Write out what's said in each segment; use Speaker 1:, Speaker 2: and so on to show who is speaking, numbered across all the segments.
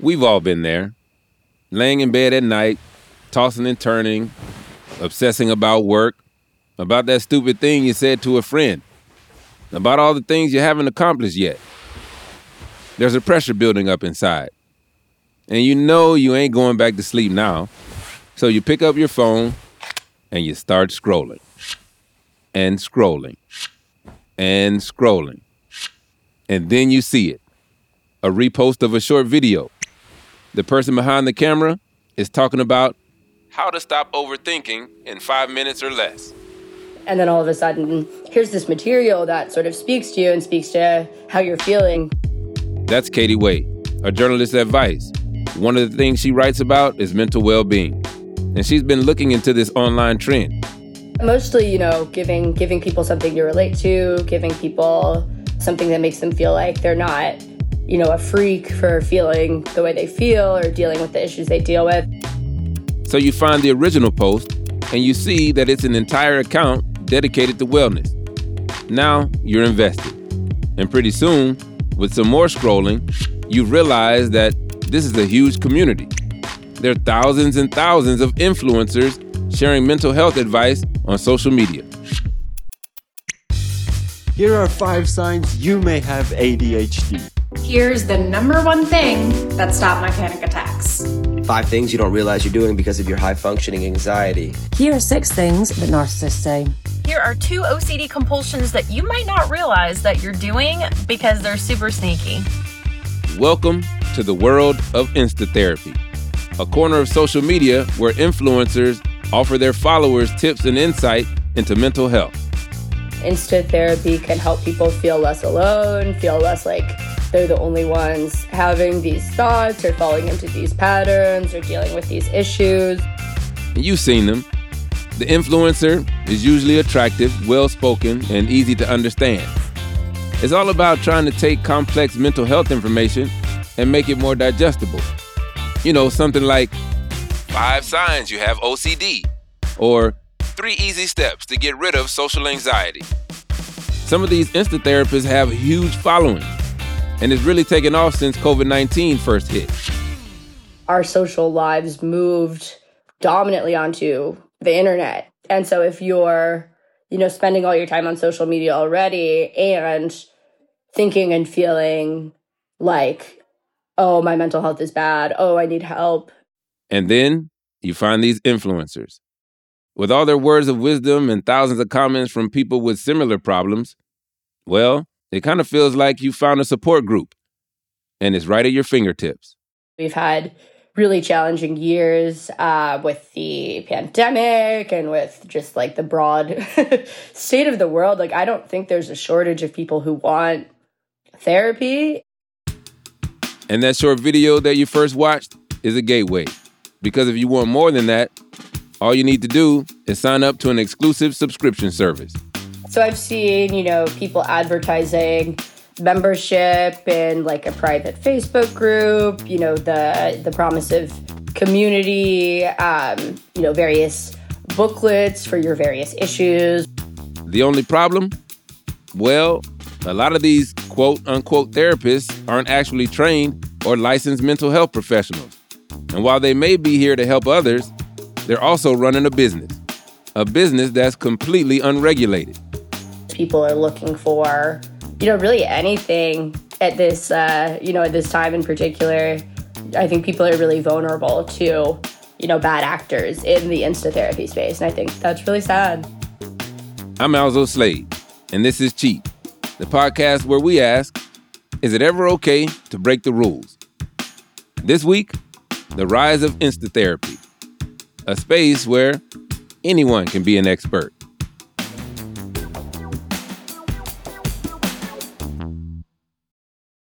Speaker 1: We've all been there. Laying in bed at night, tossing and turning, obsessing about work, about that stupid thing you said to a friend, about all the things you haven't accomplished yet. There's a pressure building up inside. And you know you ain't going back to sleep now. So you pick up your phone and you start scrolling and scrolling and scrolling. And then you see it a repost of a short video. The person behind the camera is talking about how to stop overthinking in five minutes or less.
Speaker 2: And then all of a sudden, here's this material that sort of speaks to you and speaks to how you're feeling.
Speaker 1: That's Katie Way, a journalist at Vice. One of the things she writes about is mental well being. And she's been looking into this online trend.
Speaker 2: Mostly, you know, giving giving people something to relate to, giving people something that makes them feel like they're not, you know, a freak for feeling the way they feel or dealing with the issues they deal with.
Speaker 1: So you find the original post and you see that it's an entire account dedicated to wellness. Now you're invested. And pretty soon, with some more scrolling, you realize that this is a huge community. There are thousands and thousands of influencers sharing mental health advice on social media.
Speaker 3: Here are five signs you may have ADHD.
Speaker 4: Here's the number one thing that stopped my panic attacks.
Speaker 5: Five things you don't realize you're doing because of your high functioning anxiety.
Speaker 6: Here are six things that narcissists say.
Speaker 7: Here are two OCD compulsions that you might not realize that you're doing because they're super sneaky.
Speaker 1: Welcome to the world of Insta Therapy, a corner of social media where influencers offer their followers tips and insight into mental health.
Speaker 2: Insta therapy can help people feel less alone, feel less like they're the only ones having these thoughts or falling into these patterns or dealing with these issues.
Speaker 1: You've seen them. The influencer is usually attractive, well spoken, and easy to understand. It's all about trying to take complex mental health information and make it more digestible. You know, something like five signs you have OCD, or three easy steps to get rid of social anxiety. Some of these Insta therapists have huge followings, and it's really taken off since COVID 19 first hit.
Speaker 2: Our social lives moved dominantly onto the internet. And so if you're, you know, spending all your time on social media already and thinking and feeling like, oh, my mental health is bad, oh, I need help.
Speaker 1: And then you find these influencers. With all their words of wisdom and thousands of comments from people with similar problems, well, it kind of feels like you found a support group and it's right at your fingertips.
Speaker 2: We've had really challenging years uh, with the pandemic and with just like the broad state of the world. Like, I don't think there's a shortage of people who want therapy.
Speaker 1: And that short video that you first watched is a gateway. Because if you want more than that, all you need to do is sign up to an exclusive subscription service.
Speaker 2: So I've seen, you know, people advertising membership in like a private Facebook group, you know, the the promise of community, um, you know, various booklets for your various issues.
Speaker 1: The only problem? Well, a lot of these quote unquote therapists aren't actually trained or licensed mental health professionals. And while they may be here to help others, they're also running a business, a business that's completely unregulated.
Speaker 2: People are looking for, you know, really anything at this, uh, you know, at this time in particular. I think people are really vulnerable to, you know, bad actors in the insta therapy space, and I think that's really sad.
Speaker 1: I'm Alzo Slade, and this is Cheat, the podcast where we ask, is it ever okay to break the rules? This week, the rise of insta therapy, a space where anyone can be an expert.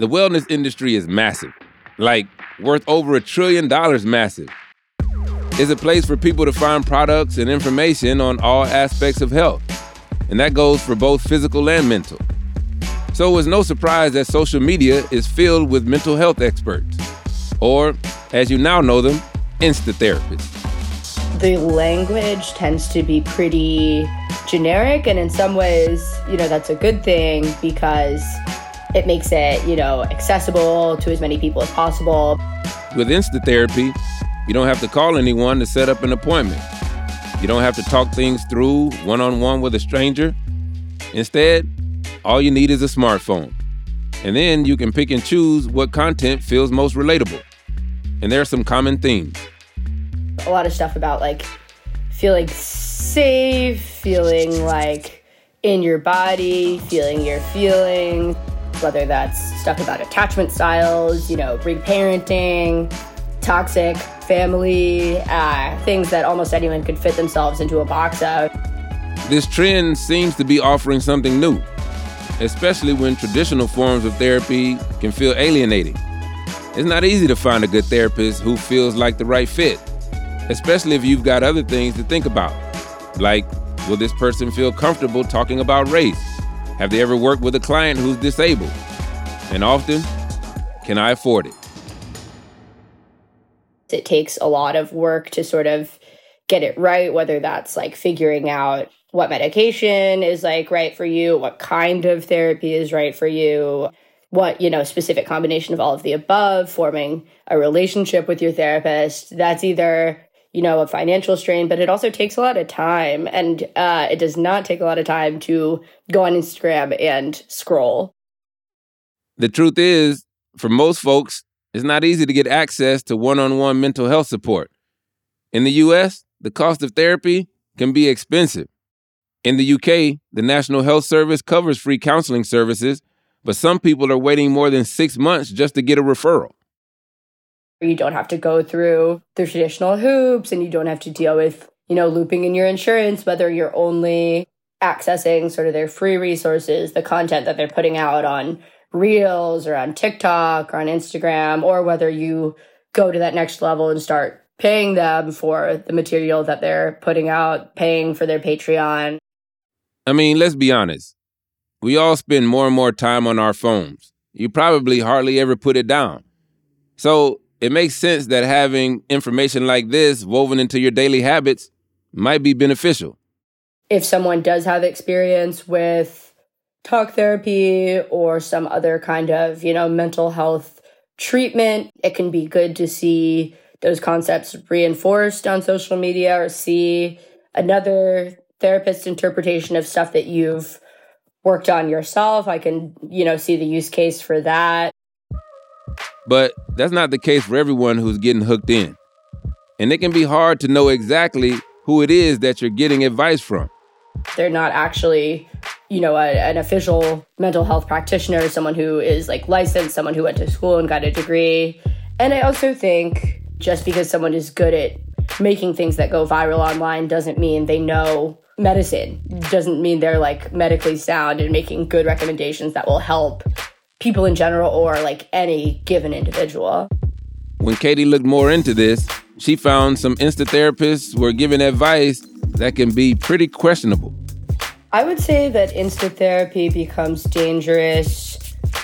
Speaker 1: The wellness industry is massive, like worth over a trillion dollars massive. It's a place for people to find products and information on all aspects of health, and that goes for both physical and mental. So it's no surprise that social media is filled with mental health experts, or as you now know them, Insta therapists.
Speaker 2: The language tends to be pretty generic, and in some ways, you know, that's a good thing because it makes it, you know, accessible to as many people as possible.
Speaker 1: With Insta therapy, you don't have to call anyone to set up an appointment. You don't have to talk things through one on one with a stranger. Instead, all you need is a smartphone. And then you can pick and choose what content feels most relatable. And there are some common themes.
Speaker 2: A lot of stuff about like feeling safe, feeling like in your body, feeling your feelings, whether that's stuff about attachment styles, you know, reparenting, toxic family, uh, things that almost anyone could fit themselves into a box of.
Speaker 1: This trend seems to be offering something new, especially when traditional forms of therapy can feel alienating. It's not easy to find a good therapist who feels like the right fit, especially if you've got other things to think about. Like, will this person feel comfortable talking about race? Have they ever worked with a client who's disabled? And often, can I afford it?
Speaker 2: It takes a lot of work to sort of get it right, whether that's like figuring out what medication is like right for you, what kind of therapy is right for you, what, you know, specific combination of all of the above, forming a relationship with your therapist. That's either, you know, a financial strain, but it also takes a lot of time. And uh, it does not take a lot of time to go on Instagram and scroll.
Speaker 1: The truth is, for most folks, it's not easy to get access to one on one mental health support. In the US, the cost of therapy can be expensive. In the UK, the National Health Service covers free counseling services, but some people are waiting more than six months just to get a referral.
Speaker 2: You don't have to go through the traditional hoops and you don't have to deal with, you know, looping in your insurance, whether you're only accessing sort of their free resources, the content that they're putting out on Reels or on TikTok or on Instagram, or whether you go to that next level and start paying them for the material that they're putting out, paying for their Patreon.
Speaker 1: I mean, let's be honest. We all spend more and more time on our phones. You probably hardly ever put it down. So it makes sense that having information like this woven into your daily habits might be beneficial.
Speaker 2: If someone does have experience with talk therapy or some other kind of, you know, mental health treatment, it can be good to see those concepts reinforced on social media or see another therapist's interpretation of stuff that you've worked on yourself. I can, you know, see the use case for that.
Speaker 1: But that's not the case for everyone who's getting hooked in. And it can be hard to know exactly who it is that you're getting advice from.
Speaker 2: They're not actually you know, a, an official mental health practitioner, someone who is like licensed, someone who went to school and got a degree. And I also think just because someone is good at making things that go viral online doesn't mean they know medicine, doesn't mean they're like medically sound and making good recommendations that will help people in general or like any given individual.
Speaker 1: When Katie looked more into this, she found some Insta therapists were giving advice that can be pretty questionable.
Speaker 2: I would say that Insta therapy becomes dangerous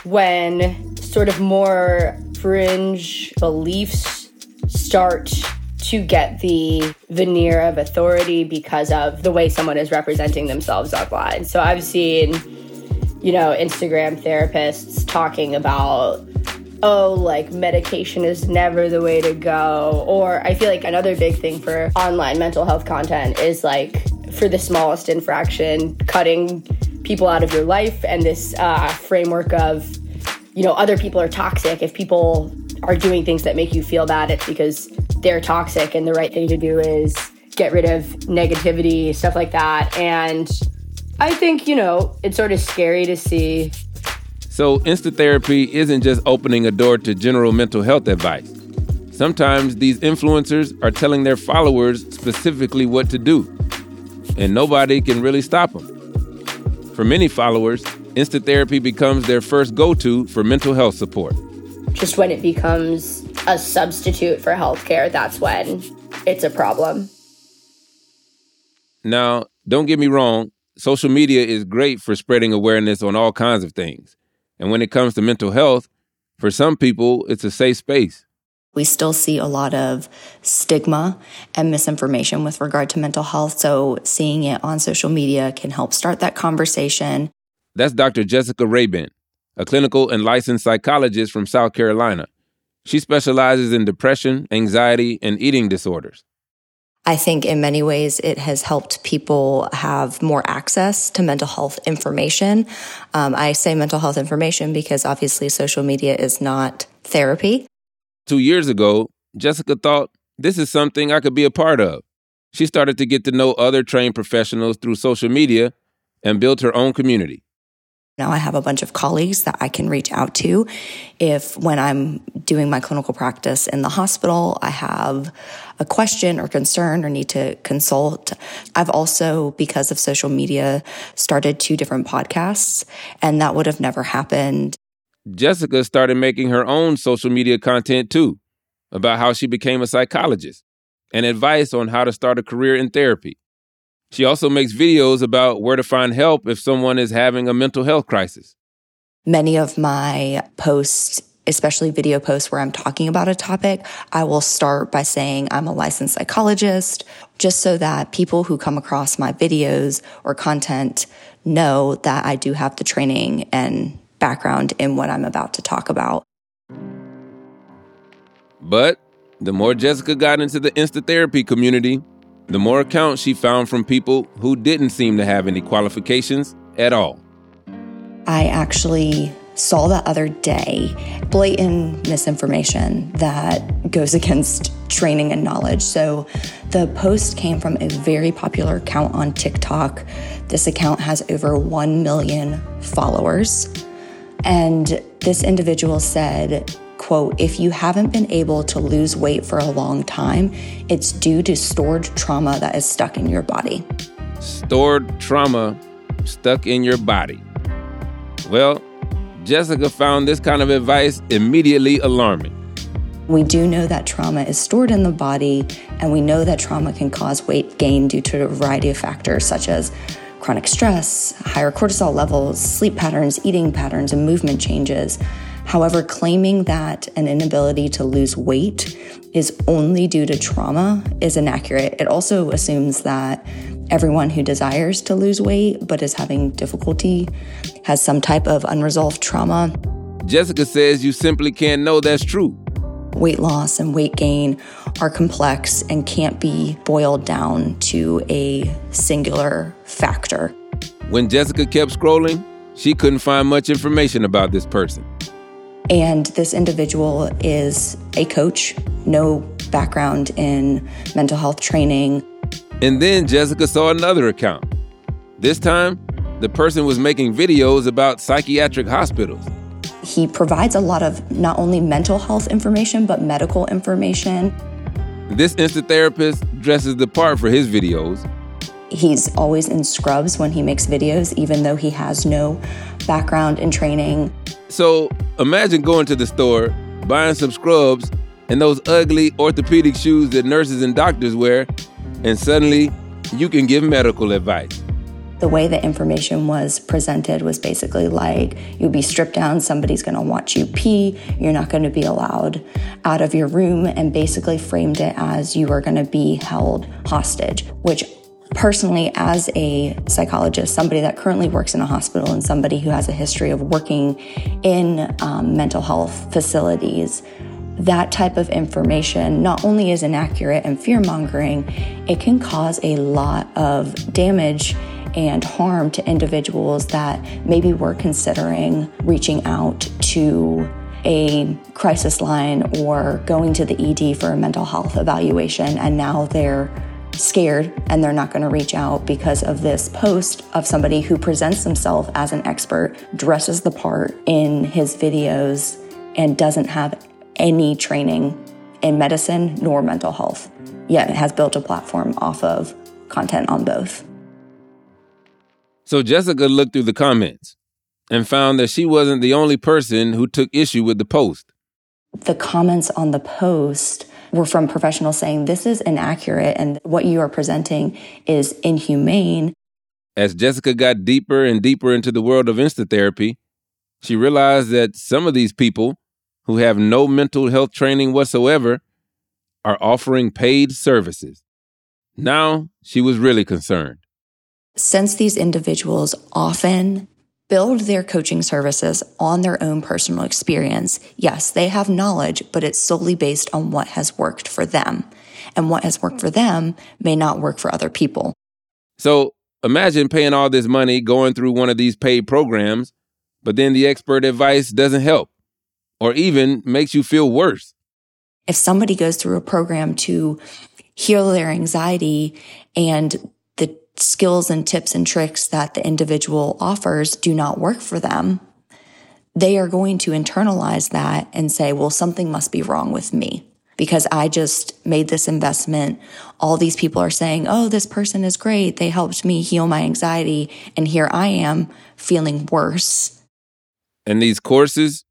Speaker 2: when sort of more fringe beliefs start to get the veneer of authority because of the way someone is representing themselves online. So I've seen, you know, Instagram therapists talking about, oh, like medication is never the way to go. Or I feel like another big thing for online mental health content is like for the smallest infraction, cutting people out of your life, and this uh, framework of, you know, other people are toxic. If people are doing things that make you feel bad, it's because they're toxic, and the right thing to do is get rid of negativity, stuff like that. And I think, you know, it's sort of scary to see.
Speaker 1: So, Insta therapy isn't just opening a door to general mental health advice. Sometimes these influencers are telling their followers specifically what to do and nobody can really stop them. For many followers, Insta therapy becomes their first go to for mental health support.
Speaker 2: Just when it becomes a substitute for healthcare, that's when it's a problem.
Speaker 1: Now, don't get me wrong, social media is great for spreading awareness on all kinds of things. And when it comes to mental health, for some people, it's a safe space.
Speaker 8: We still see a lot of stigma and misinformation with regard to mental health. So, seeing it on social media can help start that conversation.
Speaker 1: That's Dr. Jessica Rabin, a clinical and licensed psychologist from South Carolina. She specializes in depression, anxiety, and eating disorders.
Speaker 8: I think in many ways it has helped people have more access to mental health information. Um, I say mental health information because obviously social media is not therapy.
Speaker 1: Two years ago, Jessica thought this is something I could be a part of. She started to get to know other trained professionals through social media and built her own community.
Speaker 8: Now I have a bunch of colleagues that I can reach out to if when I'm doing my clinical practice in the hospital, I have a question or concern or need to consult. I've also, because of social media, started two different podcasts and that would have never happened.
Speaker 1: Jessica started making her own social media content too about how she became a psychologist and advice on how to start a career in therapy. She also makes videos about where to find help if someone is having a mental health crisis.
Speaker 8: Many of my posts, especially video posts where I'm talking about a topic, I will start by saying I'm a licensed psychologist, just so that people who come across my videos or content know that I do have the training and background in what I'm about to talk about.
Speaker 1: But the more Jessica got into the insta therapy community, the more accounts she found from people who didn't seem to have any qualifications at all.
Speaker 8: I actually saw the other day blatant misinformation that goes against training and knowledge. So the post came from a very popular account on TikTok. This account has over 1 million followers. And this individual said, quote, if you haven't been able to lose weight for a long time, it's due to stored trauma that is stuck in your body.
Speaker 1: Stored trauma stuck in your body. Well, Jessica found this kind of advice immediately alarming.
Speaker 8: We do know that trauma is stored in the body, and we know that trauma can cause weight gain due to a variety of factors such as chronic stress, higher cortisol levels, sleep patterns, eating patterns, and movement changes. However, claiming that an inability to lose weight is only due to trauma is inaccurate. It also assumes that everyone who desires to lose weight but is having difficulty has some type of unresolved trauma.
Speaker 1: Jessica says you simply can't know that's true.
Speaker 8: Weight loss and weight gain are complex and can't be boiled down to a singular factor.
Speaker 1: When Jessica kept scrolling, she couldn't find much information about this person.
Speaker 8: And this individual is a coach, no background in mental health training.
Speaker 1: And then Jessica saw another account. This time, the person was making videos about psychiatric hospitals.
Speaker 8: He provides a lot of not only mental health information, but medical information.
Speaker 1: This insta therapist dresses the part for his videos.
Speaker 8: He's always in scrubs when he makes videos, even though he has no background in training.
Speaker 1: So imagine going to the store, buying some scrubs, and those ugly orthopedic shoes that nurses and doctors wear, and suddenly you can give medical advice.
Speaker 8: The way the information was presented was basically like you'll be stripped down, somebody's gonna watch you pee, you're not gonna be allowed out of your room, and basically framed it as you are gonna be held hostage, which personally, as a psychologist, somebody that currently works in a hospital and somebody who has a history of working in um, mental health facilities, that type of information not only is inaccurate and fear mongering, it can cause a lot of damage and harm to individuals that maybe were considering reaching out to a crisis line or going to the ED for a mental health evaluation, and now they're scared and they're not going to reach out because of this post of somebody who presents himself as an expert, dresses the part in his videos, and doesn't have any training in medicine nor mental health, yet has built a platform off of content on both.
Speaker 1: So Jessica looked through the comments. and found that she wasn't the only person who took issue with the post.
Speaker 8: The comments on the post were from professionals saying this is inaccurate and what you are presenting is inhumane.
Speaker 1: As Jessica got deeper and deeper into the world of Insta-therapy, she realized that some of these people who have no mental health training whatsoever are offering paid services. Now she was really concerned.
Speaker 8: Since these individuals often build their coaching services on their own personal experience, yes, they have knowledge, but it's solely based on what has worked for them. And what has worked for them may not work for other people.
Speaker 1: So imagine paying all this money going through one of these paid programs, but then the expert advice doesn't help or even makes you feel worse.
Speaker 8: If somebody goes through a program to heal their anxiety and skills and tips and tricks that the individual offers do not work for them, they are going to internalize that and say, well, something must be wrong with me because I just made this investment. All these people are saying, oh, this person is great. They helped me heal my anxiety. And here I am feeling worse.
Speaker 1: And these courses,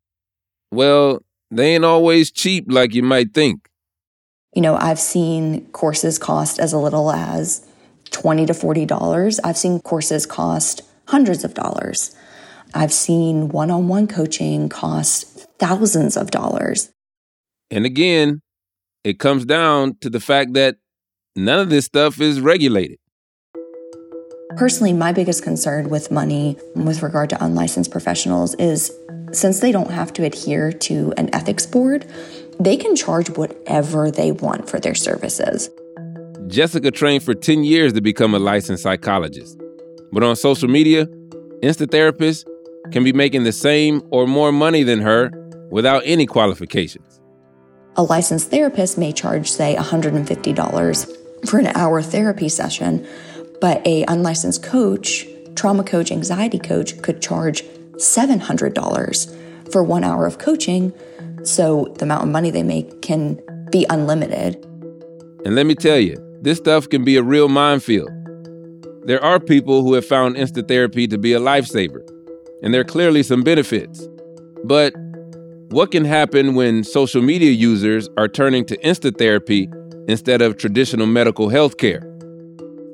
Speaker 1: well, they ain't always cheap like you might think.
Speaker 8: You know, I've seen courses cost as little as 20 to $40. I've seen courses cost hundreds of dollars. I've seen one on one coaching cost thousands of dollars.
Speaker 1: And again, it comes down to the fact that none of this stuff is regulated.
Speaker 8: Personally, my biggest concern with money with regard to unlicensed professionals is since they don't have to adhere to an ethics board, they can charge whatever they want for their services.
Speaker 1: Jessica trained for 10 years to become a licensed psychologist. But on social media, Insta-therapists can be making the same or more money than her without any qualifications.
Speaker 8: A licensed therapist may charge, say, $150 for an hour therapy session, but a unlicensed coach, trauma coach, anxiety coach could charge $700 for one hour of coaching. So the amount of money they make can be unlimited.
Speaker 1: And let me tell you, this stuff can be a real minefield. There are people who have found Insta-therapy to be a lifesaver, and there are clearly some benefits. But what can happen when social media users are turning to Insta-therapy instead of traditional medical health care?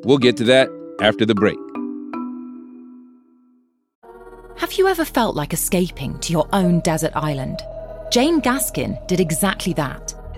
Speaker 1: We'll get to that after the break.
Speaker 9: Have you ever felt like escaping to your own desert island? Jane Gaskin did exactly that,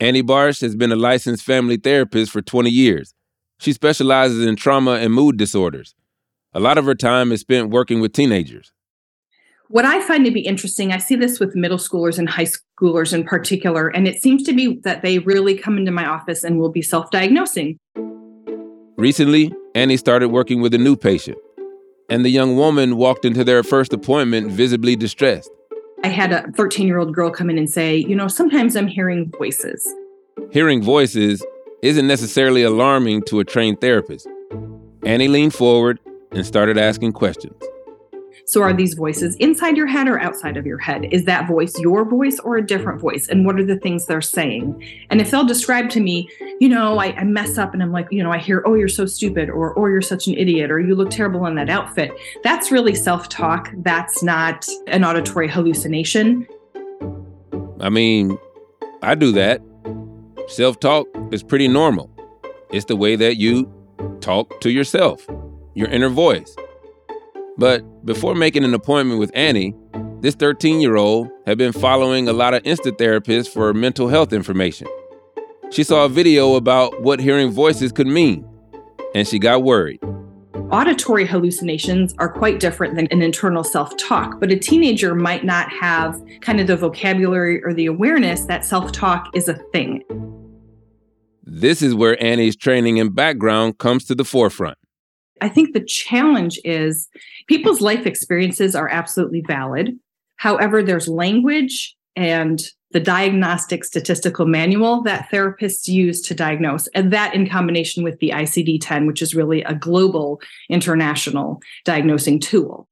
Speaker 1: Annie Barsh has been a licensed family therapist for 20 years. She specializes in trauma and mood disorders. A lot of her time is spent working with teenagers.
Speaker 4: What I find to be interesting, I see this with middle schoolers and high schoolers in particular, and it seems to be that they really come into my office and will be self diagnosing.
Speaker 1: Recently, Annie started working with a new patient, and the young woman walked into their first appointment visibly distressed.
Speaker 4: I had a 13 year old girl come in and say, You know, sometimes I'm hearing voices.
Speaker 1: Hearing voices isn't necessarily alarming to a trained therapist. Annie leaned forward and started asking questions.
Speaker 4: So, are these voices inside your head or outside of your head? Is that voice your voice or a different voice? And what are the things they're saying? And if they'll describe to me, you know, I, I mess up and I'm like, you know, I hear, oh, you're so stupid, or, or you're such an idiot, or you look terrible in that outfit, that's really self talk. That's not an auditory hallucination.
Speaker 1: I mean, I do that. Self talk is pretty normal. It's the way that you talk to yourself, your inner voice. But before making an appointment with Annie, This 13 year old had been following a lot of Insta therapists for mental health information. She saw a video about what hearing voices could mean, and she got worried.
Speaker 4: Auditory hallucinations are quite different than an internal self talk, but a teenager might not have kind of the vocabulary or the awareness that self talk is a thing.
Speaker 1: This is where Annie's training and background comes to the forefront.
Speaker 4: I think the challenge is people's life experiences are absolutely valid. However, there's language and the diagnostic statistical manual that therapists use to diagnose, and that in combination with the ICD 10, which is really a global international diagnosing tool.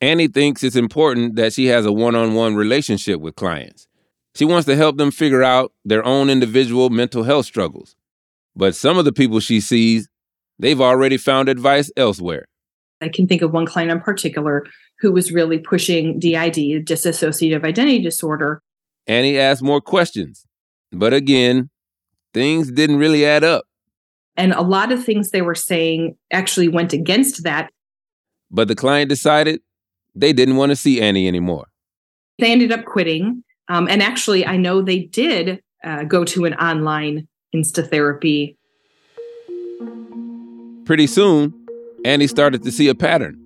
Speaker 1: Annie thinks it's important that she has a one on one relationship with clients. She wants to help them figure out their own individual mental health struggles. But some of the people she sees, they've already found advice elsewhere.
Speaker 4: I can think of one client in particular who was really pushing DID, dissociative identity disorder,
Speaker 1: Annie asked more questions. But again, things didn't really add up.
Speaker 4: And a lot of things they were saying actually went against that.
Speaker 1: But the client decided they didn't want to see Annie anymore.
Speaker 4: They ended up quitting. Um, and actually, I know they did uh, go to an online Insta therapy.
Speaker 1: Pretty soon, Annie started to see a pattern.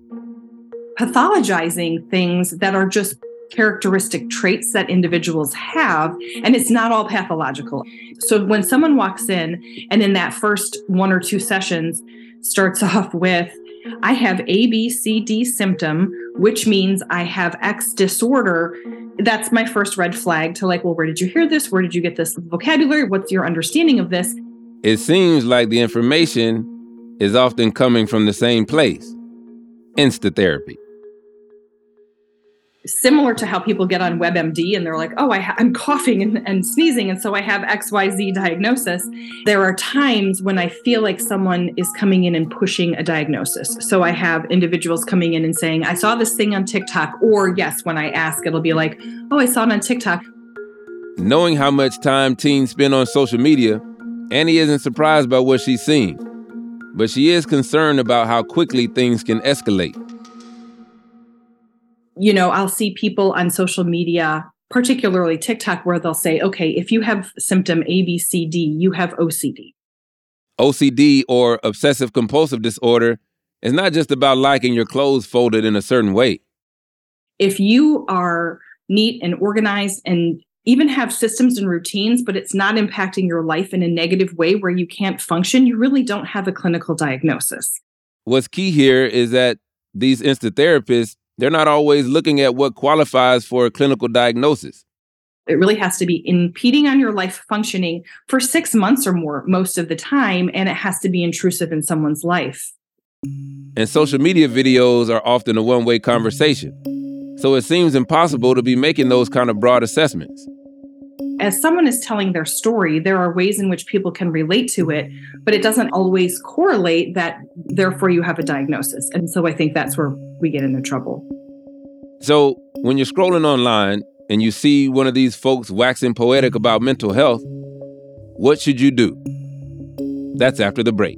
Speaker 4: Pathologizing things that are just characteristic traits that individuals have, and it's not all pathological. So when someone walks in and in that first one or two sessions starts off with, I have A, B, C, D symptom, which means I have X disorder. That's my first red flag to like, well, where did you hear this? Where did you get this vocabulary? What's your understanding of this?
Speaker 1: It seems like the information is often coming from the same place Insta therapy
Speaker 4: similar to how people get on WebMD and they're like, oh, I am coughing and, and sneezing, and so I have XYZ diagnosis. There are times when I feel like someone is coming in and pushing a diagnosis. So I have individuals coming in and saying, I saw this thing on TikTok, or yes, when I ask, it'll be like, oh, I saw it on TikTok.
Speaker 1: Knowing how much time teens spend on social media, Annie isn't surprised by what she's seeing, but she is concerned about how quickly things can escalate
Speaker 4: you know, I'll see people on social media, particularly TikTok, where they'll say, okay, if you have symptom A, B, C, D, you have OCD.
Speaker 1: OCD or obsessive compulsive disorder is not just about liking your clothes folded in a certain way.
Speaker 4: If you are neat and organized and even have systems and routines, but it's not impacting your life in a negative way where you can't function, you really don't have a clinical diagnosis.
Speaker 1: What's key here is that these Insta therapists they're not always looking at what qualifies for a clinical diagnosis.
Speaker 4: It really has to be impeding on your life functioning for six months or more most of the time, and it has to be intrusive in someone's life.
Speaker 1: And social media videos are often a one way conversation. So it seems impossible to be making those kind of broad assessments
Speaker 4: as someone is telling their story, there are ways in which people can relate to it, but it doesn't always correlate that therefore you have a diagnosis. And so I think that's where we get into trouble.
Speaker 1: So when you're scrolling online and you see one of these folks waxing poetic about mental health, what should you do? That's after the break.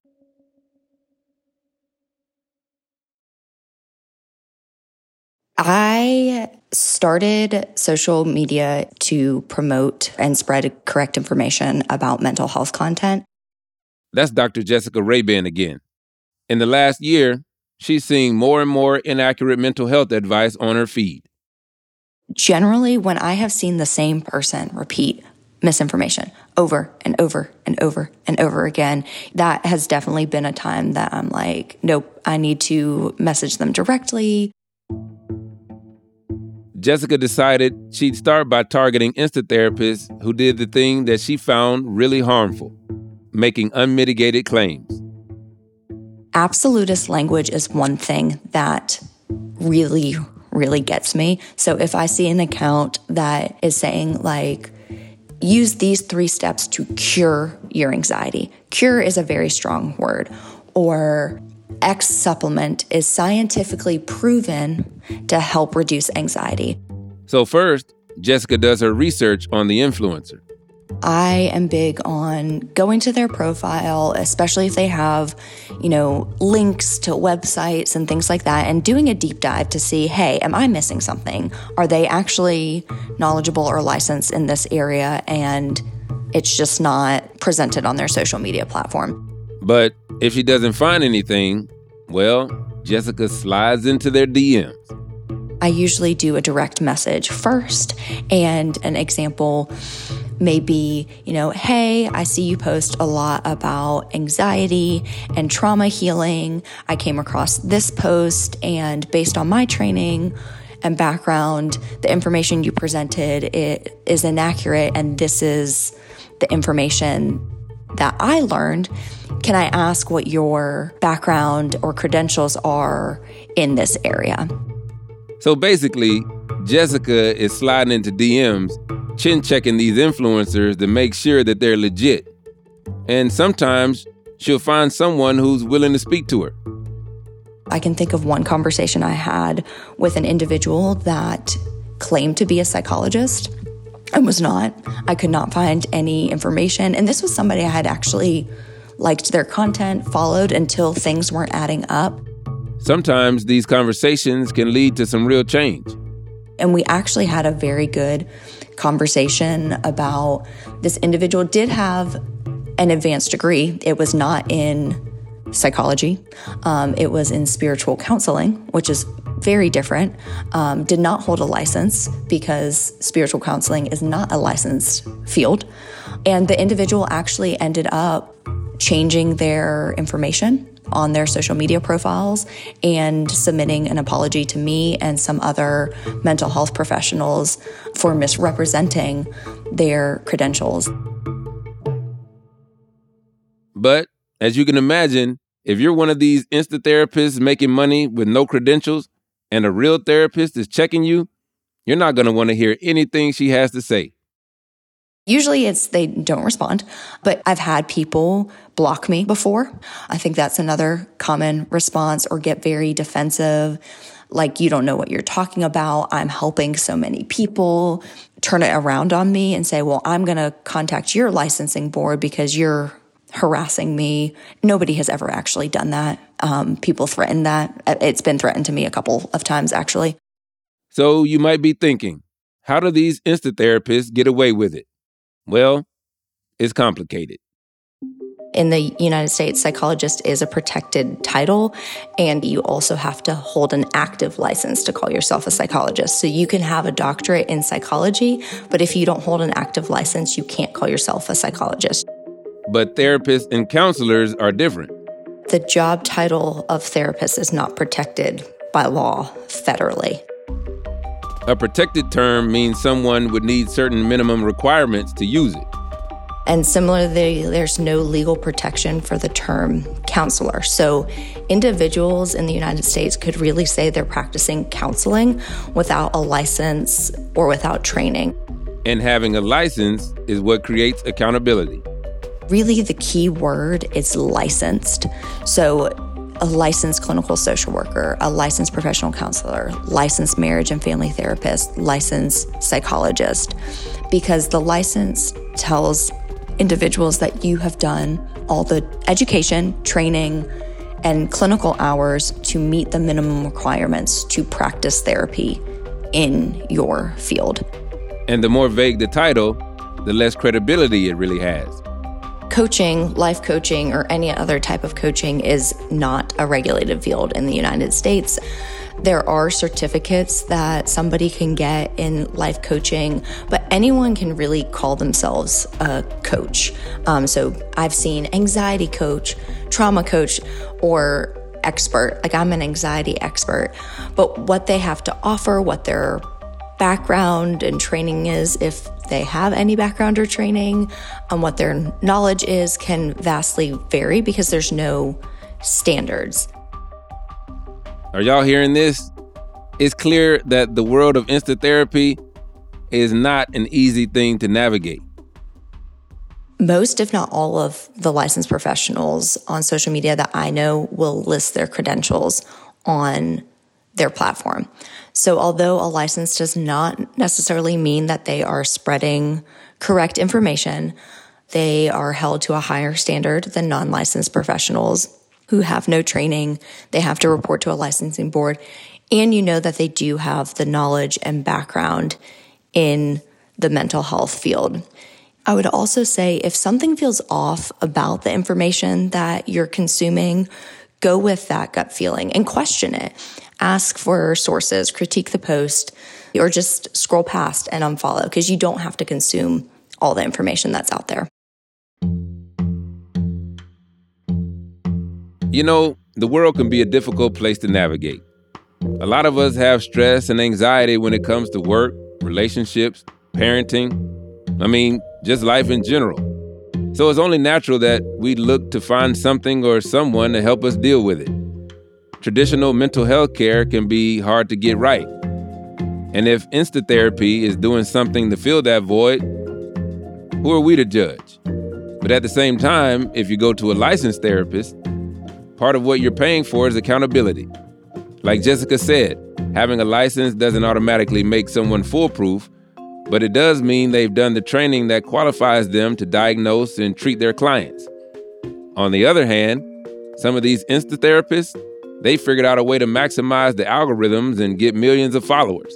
Speaker 8: I started social media to promote and spread correct information about mental health content.
Speaker 1: That's Dr. Jessica Raban again. In the last year, she's seeing more and more inaccurate mental health advice on her feed.
Speaker 8: Generally, when I have seen the same person repeat misinformation over and over and over and over again, that has definitely been a time that I'm like, nope, I need to message them directly.
Speaker 1: Jessica decided she'd start by targeting Insta therapists who did the thing that she found really harmful making unmitigated claims.
Speaker 8: Absolutist language is one thing that really, really gets me. So if I see an account that is saying, like, use these three steps to cure your anxiety, cure is a very strong word, or X supplement is scientifically proven to help reduce anxiety.
Speaker 1: So, first, Jessica does her research on the influencer.
Speaker 8: I am big on going to their profile, especially if they have, you know, links to websites and things like that, and doing a deep dive to see, hey, am I missing something? Are they actually knowledgeable or licensed in this area? And it's just not presented on their social media platform.
Speaker 1: But if she doesn't find anything, well, Jessica slides into their DMs.
Speaker 8: I usually do a direct message first, and an example maybe, you know, hey, I see you post a lot about anxiety and trauma healing. I came across this post, and based on my training and background, the information you presented it is inaccurate, and this is the information that I learned. Can I ask what your background or credentials are in this area?
Speaker 1: So basically, Jessica is sliding into DMs chin checking these influencers to make sure that they're legit. And sometimes she'll find someone who's willing to speak to her.
Speaker 8: I can think of one conversation I had with an individual that claimed to be a psychologist and was not. I could not find any information. And this was somebody I had actually liked their content, followed until things weren't adding up.
Speaker 1: Sometimes these conversations can lead to some real change.
Speaker 8: And we actually had a very good conversation about this individual did have an advanced degree. It was not in psychology, um, it was in spiritual counseling, which is very different. Um, did not hold a license because spiritual counseling is not a licensed field. And the individual actually ended up changing their information on their social media profiles and submitting an apology to me and some other mental health professionals for misrepresenting their credentials.
Speaker 1: But as you can imagine, if you're one of these Insta therapists making money with no credentials and a real therapist is checking you, you're not going to want to hear anything she has to say.
Speaker 8: Usually it's they don't respond, but I've had people block me before. I think that's another common response or get very defensive. Like, you don't know what you're talking about. I'm helping so many people. Turn it around on me and say, well, I'm going to contact your licensing board because you're harassing me. Nobody has ever actually done that. Um, people threaten that. It's been threatened to me a couple of times, actually.
Speaker 1: So you might be thinking, how do these Insta therapists get away with it? Well, it's complicated.
Speaker 8: In the United States, psychologist is a protected title, and you also have to hold an active license to call yourself a psychologist. So you can have a doctorate in psychology, but if you don't hold an active license, you can't call yourself a psychologist.
Speaker 1: But therapists and counselors are different.
Speaker 8: The job title of therapist is not protected by law federally.
Speaker 1: A protected term means someone would need certain minimum requirements to use it.
Speaker 8: And similarly, there's no legal protection for the term counselor. So, individuals in the United States could really say they're practicing counseling without a license or without training.
Speaker 1: And having a license is what creates accountability.
Speaker 8: Really, the key word is licensed. So, a licensed clinical social worker, a licensed professional counselor, licensed marriage and family therapist, licensed psychologist, because the license tells individuals that you have done all the education, training, and clinical hours to meet the minimum requirements to practice therapy in your field.
Speaker 1: And the more vague the title, the less credibility it really has.
Speaker 8: Coaching, life coaching, or any other type of coaching is not a regulated field in the United States. There are certificates that somebody can get in life coaching, but anyone can really call themselves a coach. Um, so I've seen anxiety coach, trauma coach, or expert. Like I'm an anxiety expert. But what they have to offer, what their background and training is, if they have any background or training, and what their knowledge is, can vastly vary because there's no standards.
Speaker 1: Are y'all hearing this? It's clear that the world of insta therapy is not an easy thing to navigate.
Speaker 8: Most, if not all, of the licensed professionals on social media that I know will list their credentials on their platform. So, although a license does not necessarily mean that they are spreading correct information, they are held to a higher standard than non licensed professionals who have no training. They have to report to a licensing board. And you know that they do have the knowledge and background in the mental health field. I would also say if something feels off about the information that you're consuming, go with that gut feeling and question it. Ask for sources, critique the post, or just scroll past and unfollow because you don't have to consume all the information that's out there.
Speaker 1: You know, the world can be a difficult place to navigate. A lot of us have stress and anxiety when it comes to work, relationships, parenting. I mean, just life in general. So it's only natural that we look to find something or someone to help us deal with it. Traditional mental health care can be hard to get right. And if Insta therapy is doing something to fill that void, who are we to judge? But at the same time, if you go to a licensed therapist, part of what you're paying for is accountability. Like Jessica said, having a license doesn't automatically make someone foolproof, but it does mean they've done the training that qualifies them to diagnose and treat their clients. On the other hand, some of these insta therapists, they figured out a way to maximize the algorithms and get millions of followers.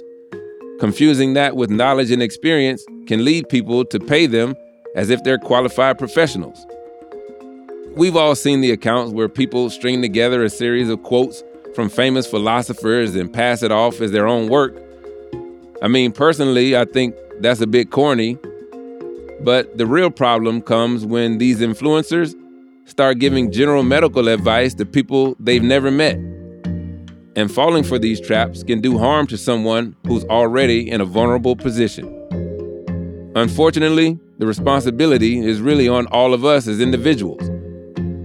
Speaker 1: Confusing that with knowledge and experience can lead people to pay them as if they're qualified professionals. We've all seen the accounts where people string together a series of quotes from famous philosophers and pass it off as their own work. I mean, personally, I think that's a bit corny. But the real problem comes when these influencers start giving general medical advice to people they've never met. And falling for these traps can do harm to someone who's already in a vulnerable position. Unfortunately, the responsibility is really on all of us as individuals.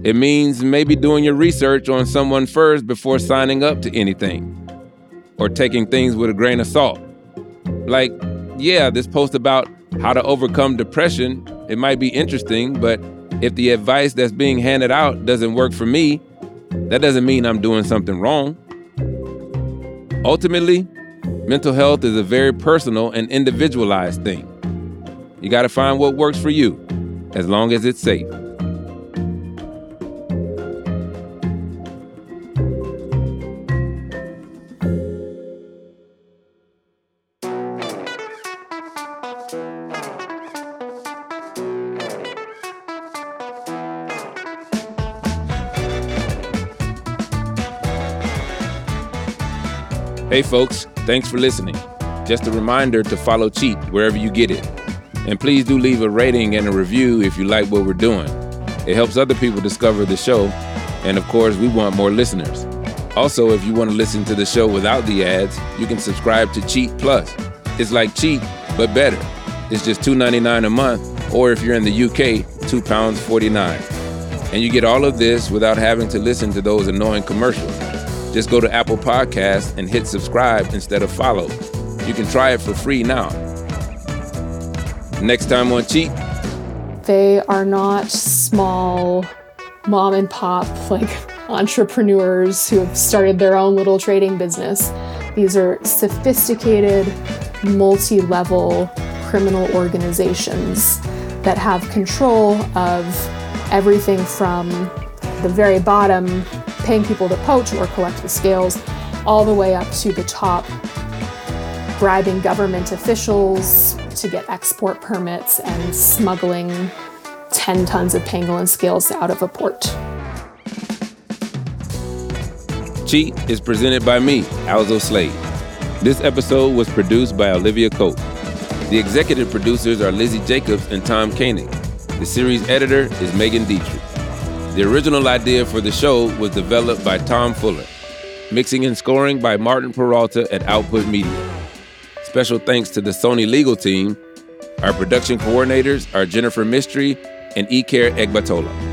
Speaker 1: It means maybe doing your research on someone first before signing up to anything, or taking things with a grain of salt. Like, yeah, this post about how to overcome depression, it might be interesting, but if the advice that's being handed out doesn't work for me, that doesn't mean I'm doing something wrong. Ultimately, mental health is a very personal and individualized thing. You got to find what works for you, as long as it's safe. Hey, folks, thanks for listening. Just a reminder to follow Cheat wherever you get it. And please do leave a rating and a review if you like what we're doing. It helps other people discover the show. And of course, we want more listeners. Also, if you want to listen to the show without the ads, you can subscribe to Cheat Plus. It's like Cheat, but better. It's just $2.99 a month, or if you're in the UK, £2.49. And you get all of this without having to listen to those annoying commercials. Just go to Apple Podcasts and hit subscribe instead of follow. You can try it for free now. Next time on Cheat.
Speaker 10: They are not small mom and pop like entrepreneurs who have started their own little trading business. These are sophisticated, multi level criminal organizations that have control of everything from the very bottom paying people to poach or collect the scales, all the way up to the top, bribing government officials to get export permits and smuggling 10 tons of pangolin scales out of a port.
Speaker 1: Cheat is presented by me, Alzo Slade. This episode was produced by Olivia Cope. The executive producers are Lizzie Jacobs and Tom Koenig. The series editor is Megan Dietrich. The original idea for the show was developed by Tom Fuller. Mixing and scoring by Martin Peralta at Output Media. Special thanks to the Sony legal team. Our production coordinators are Jennifer Mystery and Iker Egbatola.